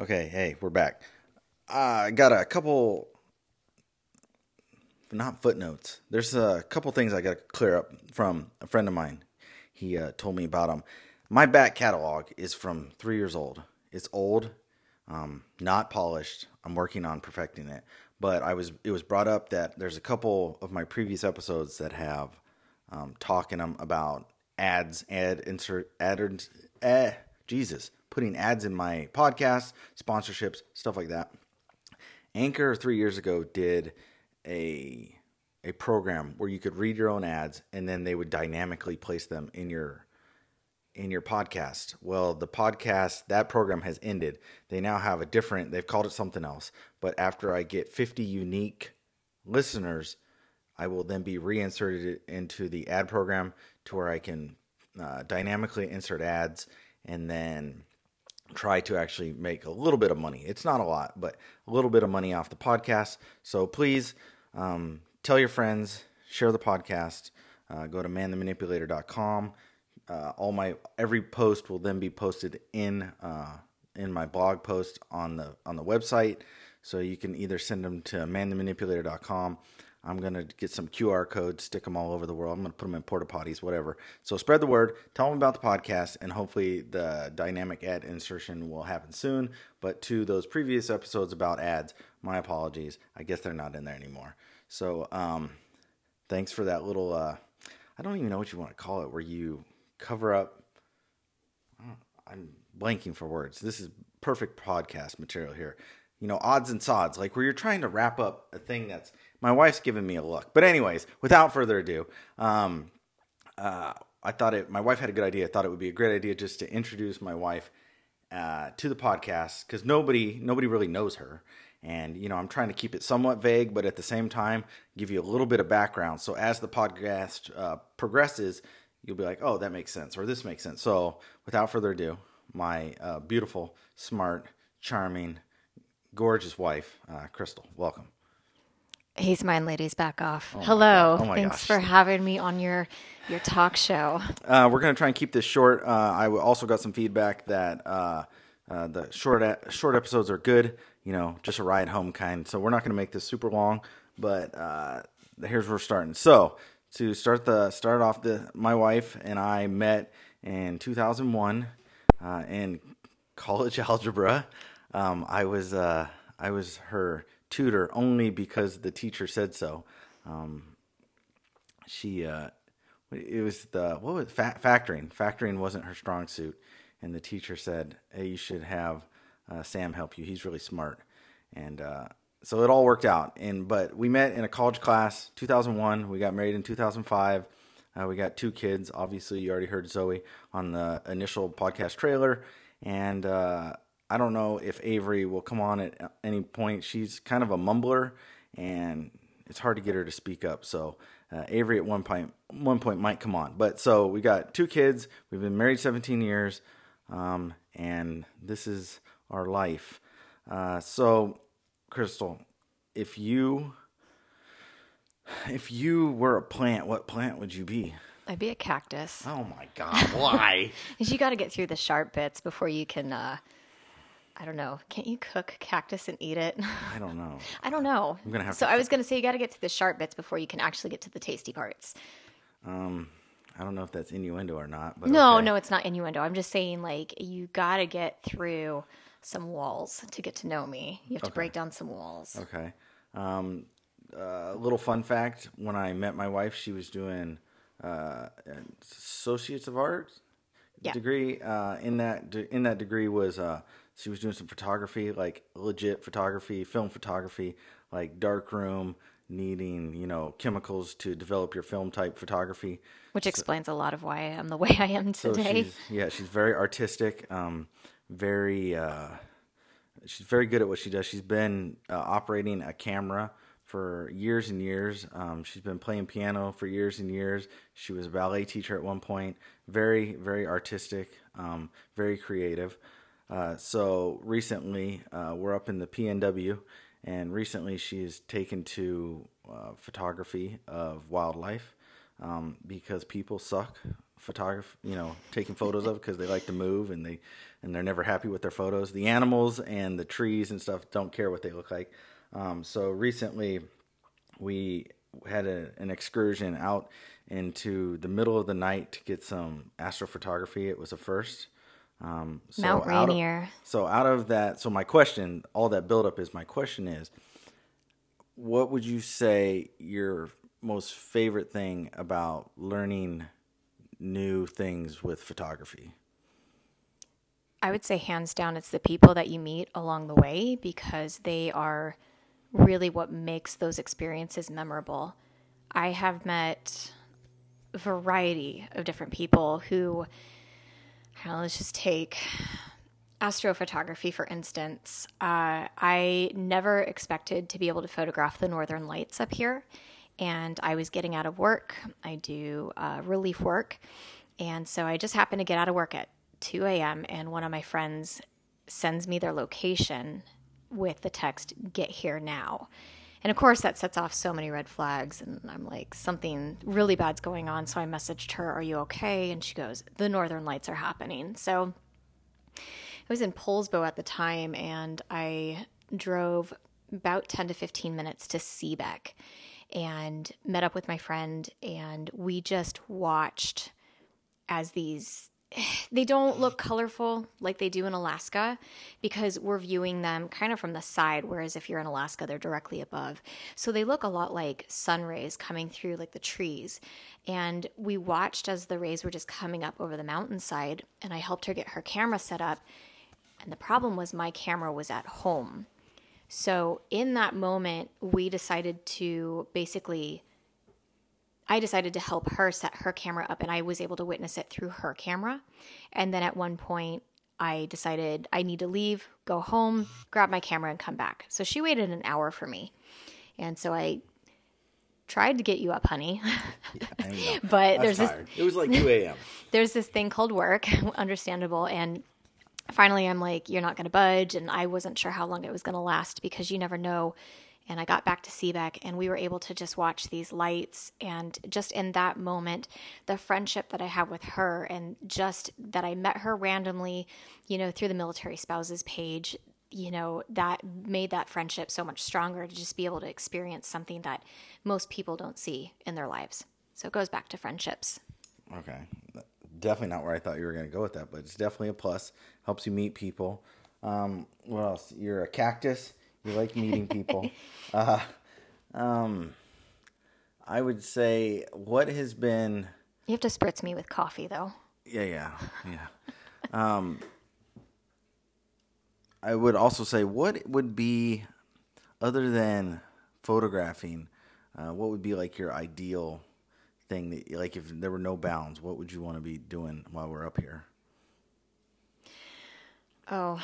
Okay, hey, we're back. I got a couple, not footnotes. There's a couple things I got to clear up from a friend of mine. He uh, told me about them. My back catalog is from three years old. It's old, um, not polished. I'm working on perfecting it. But I was it was brought up that there's a couple of my previous episodes that have um, talking them about ads, ad insert, ad, eh, Jesus, putting ads in my podcast, sponsorships, stuff like that. Anchor three years ago did a a program where you could read your own ads and then they would dynamically place them in your in your podcast. Well, the podcast that program has ended. They now have a different. They've called it something else. But after I get 50 unique listeners, I will then be reinserted into the ad program to where I can uh, dynamically insert ads and then try to actually make a little bit of money. It's not a lot, but a little bit of money off the podcast. So please um, tell your friends, share the podcast. Uh, go to manthemanipulator.com. Uh, all my every post will then be posted in uh, in my blog post on the on the website. So you can either send them to manthemanipulator.com I'm going to get some QR codes, stick them all over the world. I'm going to put them in porta potties, whatever. So spread the word, tell them about the podcast, and hopefully the dynamic ad insertion will happen soon. But to those previous episodes about ads, my apologies. I guess they're not in there anymore. So um, thanks for that little, uh, I don't even know what you want to call it, where you cover up. I'm blanking for words. This is perfect podcast material here. You know, odds and sods, like where you're trying to wrap up a thing that's my wife's giving me a look. But anyways, without further ado, um, uh, I thought it. My wife had a good idea. I thought it would be a great idea just to introduce my wife uh, to the podcast because nobody nobody really knows her. And you know, I'm trying to keep it somewhat vague, but at the same time, give you a little bit of background. So as the podcast uh, progresses, you'll be like, "Oh, that makes sense," or "This makes sense." So without further ado, my uh, beautiful, smart, charming, gorgeous wife, uh, Crystal, welcome. He's mine, ladies. Back off. Oh Hello. Oh Thanks gosh. for having me on your your talk show. Uh, we're gonna try and keep this short. Uh, I also got some feedback that uh, uh the short short episodes are good. You know, just a ride home kind. So we're not gonna make this super long. But uh, here's where we're starting. So to start the start off the my wife and I met in 2001 uh, in college algebra. Um, I was I was her tutor only because the teacher said so. Um, she, uh, it was the what was fa- factoring. Factoring wasn't her strong suit, and the teacher said, "Hey, you should have uh, Sam help you. He's really smart." And uh, so it all worked out. And but we met in a college class, 2001. We got married in 2005. Uh, we got two kids. Obviously, you already heard Zoe on the initial podcast trailer, and uh, I don't know if Avery will come on at any point. She's kind of a mumbler, and it's hard to get her to speak up. So uh, Avery at one point one point might come on. But so we got two kids. We've been married 17 years, um, and this is our life. Uh, so, Crystal, if you if you were a plant, what plant would you be? I'd be a cactus. Oh my god, why? Because you got to get through the sharp bits before you can uh, I don't know. Can't you cook cactus and eat it? I don't know. I don't know. I'm gonna have. So I was gonna say you got to get to the sharp bits before you can actually get to the tasty parts. Um, I don't know if that's innuendo or not. But no, okay. no, it's not innuendo. I'm just saying like you got to get through some walls to get to know me. You have to break down some walls. Okay. Um, a uh, little fun fact: when I met my wife, she was doing uh, associates of art yeah. degree. Uh, in that de- in that degree was uh, she was doing some photography, like legit photography, film photography, like dark room, needing you know chemicals to develop your film type photography. Which so, explains a lot of why I am the way I am today. So she's, yeah, she's very artistic, um, very. Uh, she's very good at what she does. She's been uh, operating a camera for years and years. Um, she's been playing piano for years and years. She was a ballet teacher at one point. Very, very artistic, um, very creative. Uh, so recently, uh, we're up in the PNW, and recently she's taken to uh, photography of wildlife um, because people suck. photograph, you know, taking photos of because they like to move and they and they're never happy with their photos. The animals and the trees and stuff don't care what they look like. Um, so recently, we had a, an excursion out into the middle of the night to get some astrophotography. It was a first. Um, so Mount out of- Rainier. so out of that, so my question, all that buildup is my question is, what would you say your most favorite thing about learning new things with photography? I would say hands down it's the people that you meet along the way because they are really what makes those experiences memorable. I have met a variety of different people who I let's just take astrophotography for instance. Uh, I never expected to be able to photograph the northern lights up here, and I was getting out of work. I do uh, relief work, and so I just happened to get out of work at 2 a.m. and one of my friends sends me their location with the text "Get here now." And of course, that sets off so many red flags. And I'm like, something really bad's going on. So I messaged her, Are you okay? And she goes, The northern lights are happening. So I was in Poulsbo at the time, and I drove about 10 to 15 minutes to Seabeck and met up with my friend. And we just watched as these they don't look colorful like they do in Alaska because we're viewing them kind of from the side, whereas if you're in Alaska, they're directly above. So they look a lot like sun rays coming through like the trees. And we watched as the rays were just coming up over the mountainside, and I helped her get her camera set up. And the problem was my camera was at home. So in that moment, we decided to basically I decided to help her set her camera up and I was able to witness it through her camera. And then at one point, I decided I need to leave, go home, grab my camera, and come back. So she waited an hour for me. And so I tried to get you up, honey. Know. but there's this, it was like 2 a.m. there's this thing called work, understandable. And finally, I'm like, you're not going to budge. And I wasn't sure how long it was going to last because you never know. And I got back to Seabeck and we were able to just watch these lights. And just in that moment, the friendship that I have with her and just that I met her randomly, you know, through the military spouses page, you know, that made that friendship so much stronger to just be able to experience something that most people don't see in their lives. So it goes back to friendships. Okay. Definitely not where I thought you were going to go with that, but it's definitely a plus. Helps you meet people. Um, what else? You're a cactus. You like meeting people. uh, um, I would say what has been. You have to spritz me with coffee, though. Yeah, yeah, yeah. um, I would also say what would be, other than photographing, uh, what would be like your ideal thing that, like, if there were no bounds, what would you want to be doing while we're up here? Oh,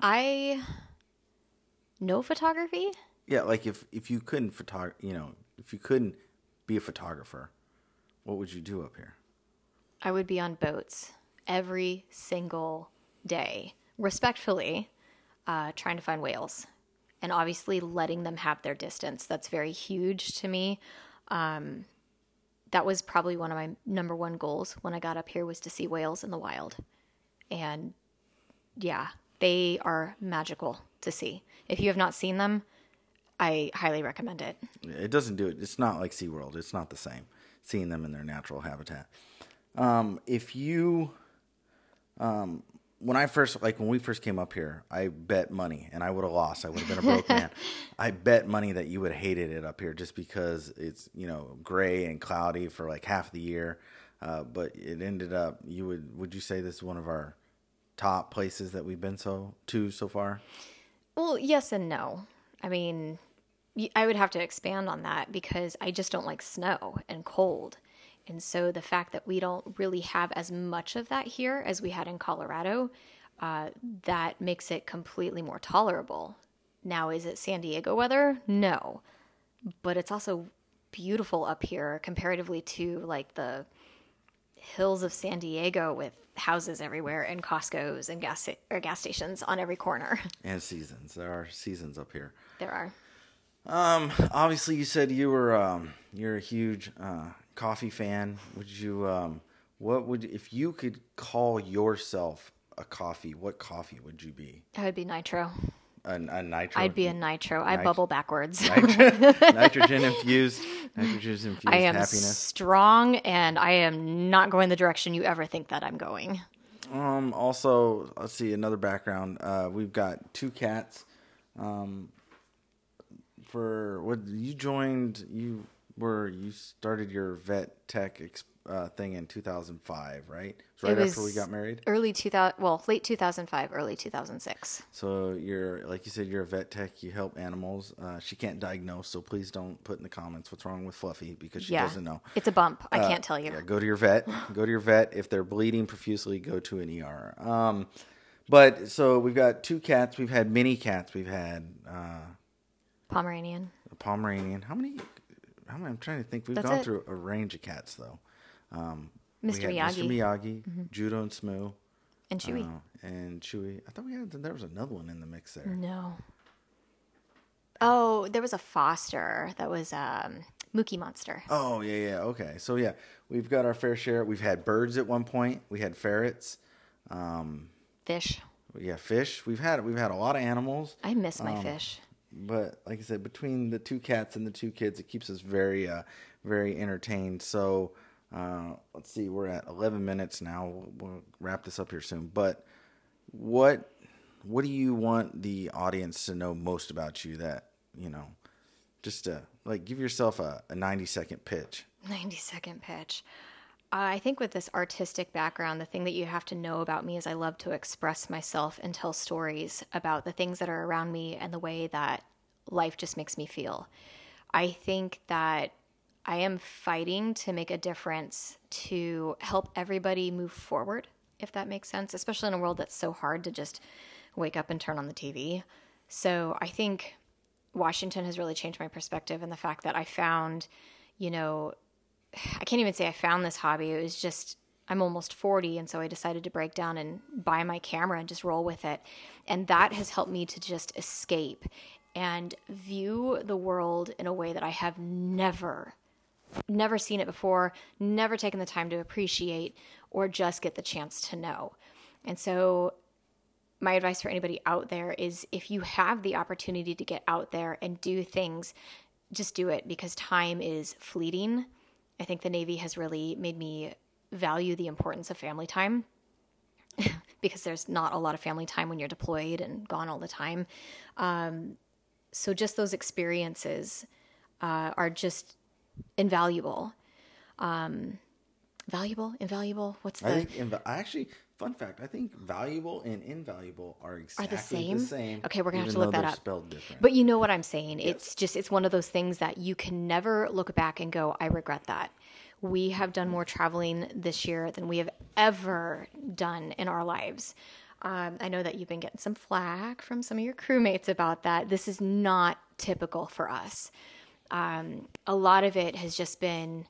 I know photography. Yeah, like if if you couldn't photog, you know, if you couldn't be a photographer, what would you do up here? I would be on boats every single day, respectfully, uh, trying to find whales, and obviously letting them have their distance. That's very huge to me. Um, that was probably one of my number one goals when I got up here was to see whales in the wild, and yeah, they are magical to see. If you have not seen them, I highly recommend it. It doesn't do it. It's not like SeaWorld. It's not the same. Seeing them in their natural habitat. Um, if you, um, when I first, like when we first came up here, I bet money, and I would have lost. I would have been a broke man. I bet money that you would have hated it up here just because it's you know gray and cloudy for like half the year. Uh, but it ended up. You would would you say this is one of our top places that we've been so to so far? Well, yes and no. I mean, I would have to expand on that because I just don't like snow and cold. And so the fact that we don't really have as much of that here as we had in Colorado, uh, that makes it completely more tolerable. Now, is it San Diego weather? No. But it's also beautiful up here comparatively to like the hills of San Diego with houses everywhere and Costco's and gas or gas stations on every corner. And seasons. There are seasons up here. There are. Um, obviously, you said you were um, you're a huge uh, coffee fan. Would you um, what would if you could call yourself a coffee? What coffee would you be? I would be nitro. A, a nitro. I'd be a nitro. I bubble backwards. nitrogen infused. Nitrogen infused I am happiness. strong, and I am not going the direction you ever think that I'm going. Um. Also, let's see another background. Uh, we've got two cats. Um. For what you joined, you were you started your vet tech ex, uh, thing in 2005, right? It's right after we got married. Early 2000, well, late 2005, early 2006. So you're like you said, you're a vet tech. You help animals. Uh, she can't diagnose, so please don't put in the comments what's wrong with Fluffy because she yeah, doesn't know. it's a bump. I Uh, can't tell you. Yeah, go to your vet. go to your vet. If they're bleeding profusely, go to an ER. Um, but so we've got two cats. We've had many cats. We've had uh, Pomeranian. a Pomeranian. How many? How many? I'm trying to think. We've That's gone it. through a range of cats though. Um, Mr. Miyagi. Mm-hmm. Miyagi, Judo and Smoo, And Chewy. uh, and Chewy. I thought we had there was another one in the mix there. no. Oh, there was a foster that was um, Mookie Monster. Oh yeah, yeah. Okay, so yeah, we've got our fair share. We've had birds at one point. We had ferrets. Um, Fish. yeah, fish. We've had we've had a lot of animals. I miss Um, my fish. but like I said, between the two cats and the two kids, it keeps us very, uh, very entertained. So uh, let's see, we're at 11 minutes now. We'll, we'll wrap this up here soon. But what what do you want the audience to know most about you? That you know, just to like give yourself a, a 90 second pitch. 90 second pitch. I think with this artistic background, the thing that you have to know about me is I love to express myself and tell stories about the things that are around me and the way that life just makes me feel. I think that I am fighting to make a difference to help everybody move forward, if that makes sense, especially in a world that's so hard to just wake up and turn on the TV. So I think Washington has really changed my perspective and the fact that I found, you know, I can't even say I found this hobby. It was just I'm almost 40 and so I decided to break down and buy my camera and just roll with it. And that has helped me to just escape and view the world in a way that I have never never seen it before, never taken the time to appreciate or just get the chance to know. And so my advice for anybody out there is if you have the opportunity to get out there and do things, just do it because time is fleeting. I think the Navy has really made me value the importance of family time because there's not a lot of family time when you're deployed and gone all the time. Um, so just those experiences uh, are just invaluable. Um, valuable, invaluable. What's the? I think inv- actually fun fact. I think valuable and invaluable are exactly same? the same. Okay, we're gonna have to look that up. Spelled different. But you know what I'm saying. It's just it's one of those things that you can never look back and go, I regret that. We have done more traveling this year than we have ever done in our lives. Um, I know that you've been getting some flack from some of your crewmates about that. This is not typical for us. Um, a lot of it has just been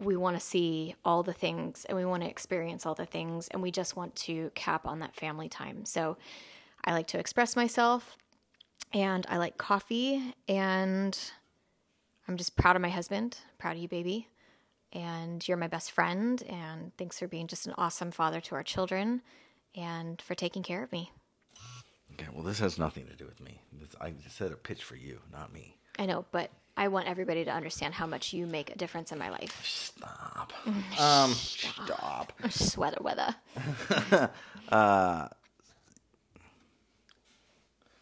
we want to see all the things and we want to experience all the things and we just want to cap on that family time. So I like to express myself and I like coffee and I'm just proud of my husband, proud of you baby. And you're my best friend and thanks for being just an awesome father to our children and for taking care of me. okay, well, this has nothing to do with me. This, I said a pitch for you, not me. I know, but I want everybody to understand how much you make a difference in my life. Stop. um, stop. Sweater weather. I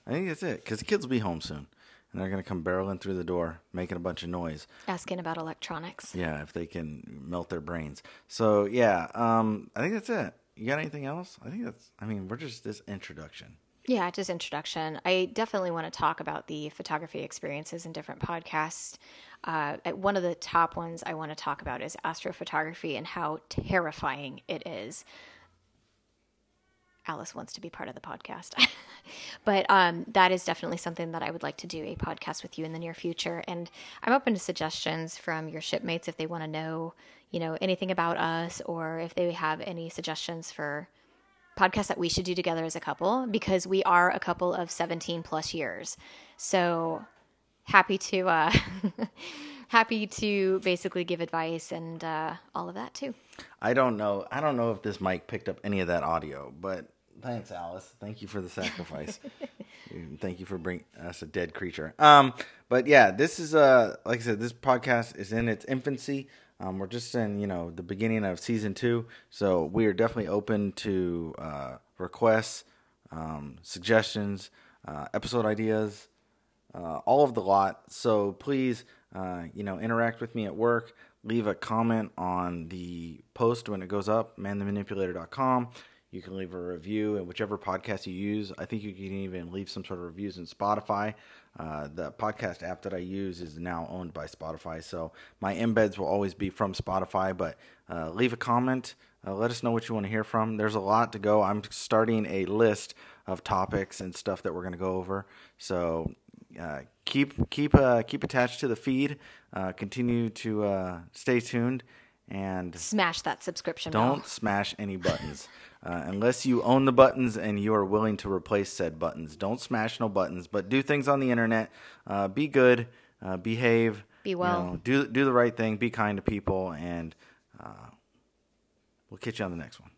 think that's it because the kids will be home soon, and they're gonna come barreling through the door, making a bunch of noise. Asking about electronics. Yeah, if they can melt their brains. So yeah, um, I think that's it. You got anything else? I think that's. I mean, we're just this introduction. Yeah, just introduction. I definitely want to talk about the photography experiences in different podcasts. Uh, one of the top ones I want to talk about is astrophotography and how terrifying it is. Alice wants to be part of the podcast. but um, that is definitely something that I would like to do a podcast with you in the near future. And I'm open to suggestions from your shipmates if they want to know, you know, anything about us or if they have any suggestions for podcasts that we should do together as a couple because we are a couple of 17 plus years. So happy to uh, happy to basically give advice and uh, all of that too. I don't know. I don't know if this mic picked up any of that audio, but thanks, Alice. Thank you for the sacrifice. Thank you for bringing us a dead creature. Um, but yeah, this is uh, like I said, this podcast is in its infancy. Um, we're just in you know the beginning of season two, so we are definitely open to uh, requests, um, suggestions, uh, episode ideas, uh, all of the lot. So please, uh, you know, interact with me at work. Leave a comment on the post when it goes up, manthemanipulator.com. You can leave a review in whichever podcast you use. I think you can even leave some sort of reviews in Spotify. Uh, the podcast app that I use is now owned by Spotify, so my embeds will always be from Spotify. But uh, leave a comment. Uh, let us know what you want to hear from. There's a lot to go. I'm starting a list of topics and stuff that we're going to go over. So uh, keep keep uh, keep attached to the feed. Uh, continue to uh, stay tuned and smash that subscription. Don't bell. smash any buttons uh, unless you own the buttons and you are willing to replace said buttons. Don't smash no buttons, but do things on the internet. Uh, be good, behave, be well, you know, do do the right thing, be kind to people, and we'll catch you on the next one.